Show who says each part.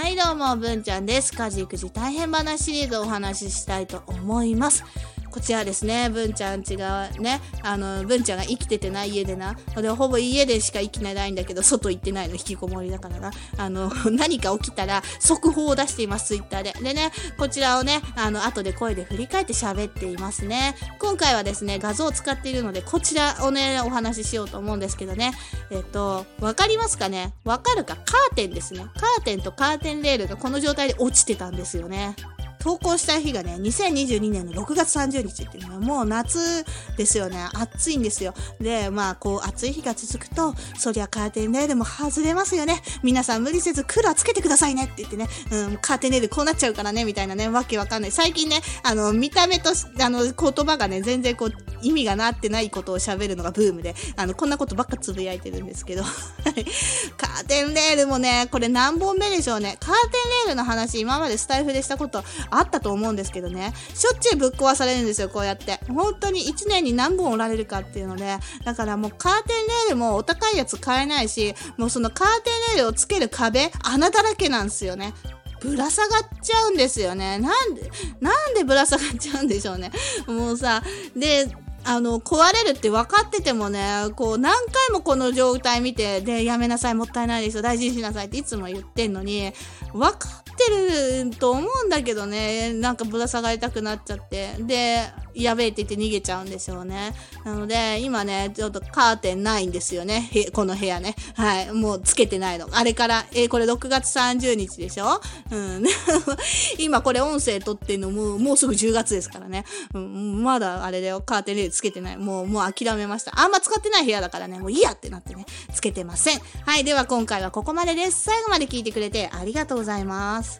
Speaker 1: はいどうも、ぶんちゃんです。家事育児大変話シリーズをお話ししたいと思います。こちらですね、文ちゃんちがね、あの、文ちゃんが生きててない家でな。で、ほぼ家でしか生きてないんだけど、外行ってないの、引きこもりだからな。あの、何か起きたら、速報を出しています、ツイッターで。でね、こちらをね、あの、後で声で振り返って喋っていますね。今回はですね、画像を使っているので、こちらをね、お話ししようと思うんですけどね。えっと、わかりますかね？わかるか？カーテンですね。カーテンとカーテンレールがこの状態で落ちてたんですよね。投稿した日がね、2022年の6月30日っていうのはもう夏ですよね。暑いんですよ。で、まあ、こう、暑い日が続くと、そりゃカーテンレールも外れますよね。皆さん無理せずクーラーつけてくださいねって言ってね、うん、カーテンレールこうなっちゃうからね、みたいなね、わけわかんない。最近ね、あの、見た目と、あの、言葉がね、全然こう、意味がなってないことを喋るのがブームで、あの、こんなことばっかつぶやいてるんですけど、はいカーテンレールもね、これ何本目でしょうね。カーテンレールの話、今までスタイフでしたことあったと思うんですけどね、しょっちゅうぶっ壊されるんですよ、こうやって。本当に1年に何本折られるかっていうので、だからもうカーテンレールもお高いやつ買えないし、もうそのカーテンレールをつける壁、穴だらけなんですよね。ぶら下がっちゃうんですよね。なんで、なんでぶら下がっちゃうんでしょうね。もうさ、で、あの、壊れるって分かっててもね、こう、何回もこの状態見て、で、やめなさい、もったいないですよ、大事にしなさいっていつも言ってんのに、分かってると思うんだけどね、なんかぶら下がりたくなっちゃって、で、やべえって言って逃げちゃうんでしょうね。なので、今ね、ちょっとカーテンないんですよね。へこの部屋ね。はい。もうつけてないの。あれから、えーこれ6月30日でしょ？うん。今これ音声撮ってんのもう、もうすぐ10月ですからね。うん、まだあれだよ、カーテンレールつけてない。もう、もう諦めました。あんま使ってない部屋だからね、もういいやってなってね、つけてません。はい。では今回はここまでです。最後まで聞いてくれてありがとうございます。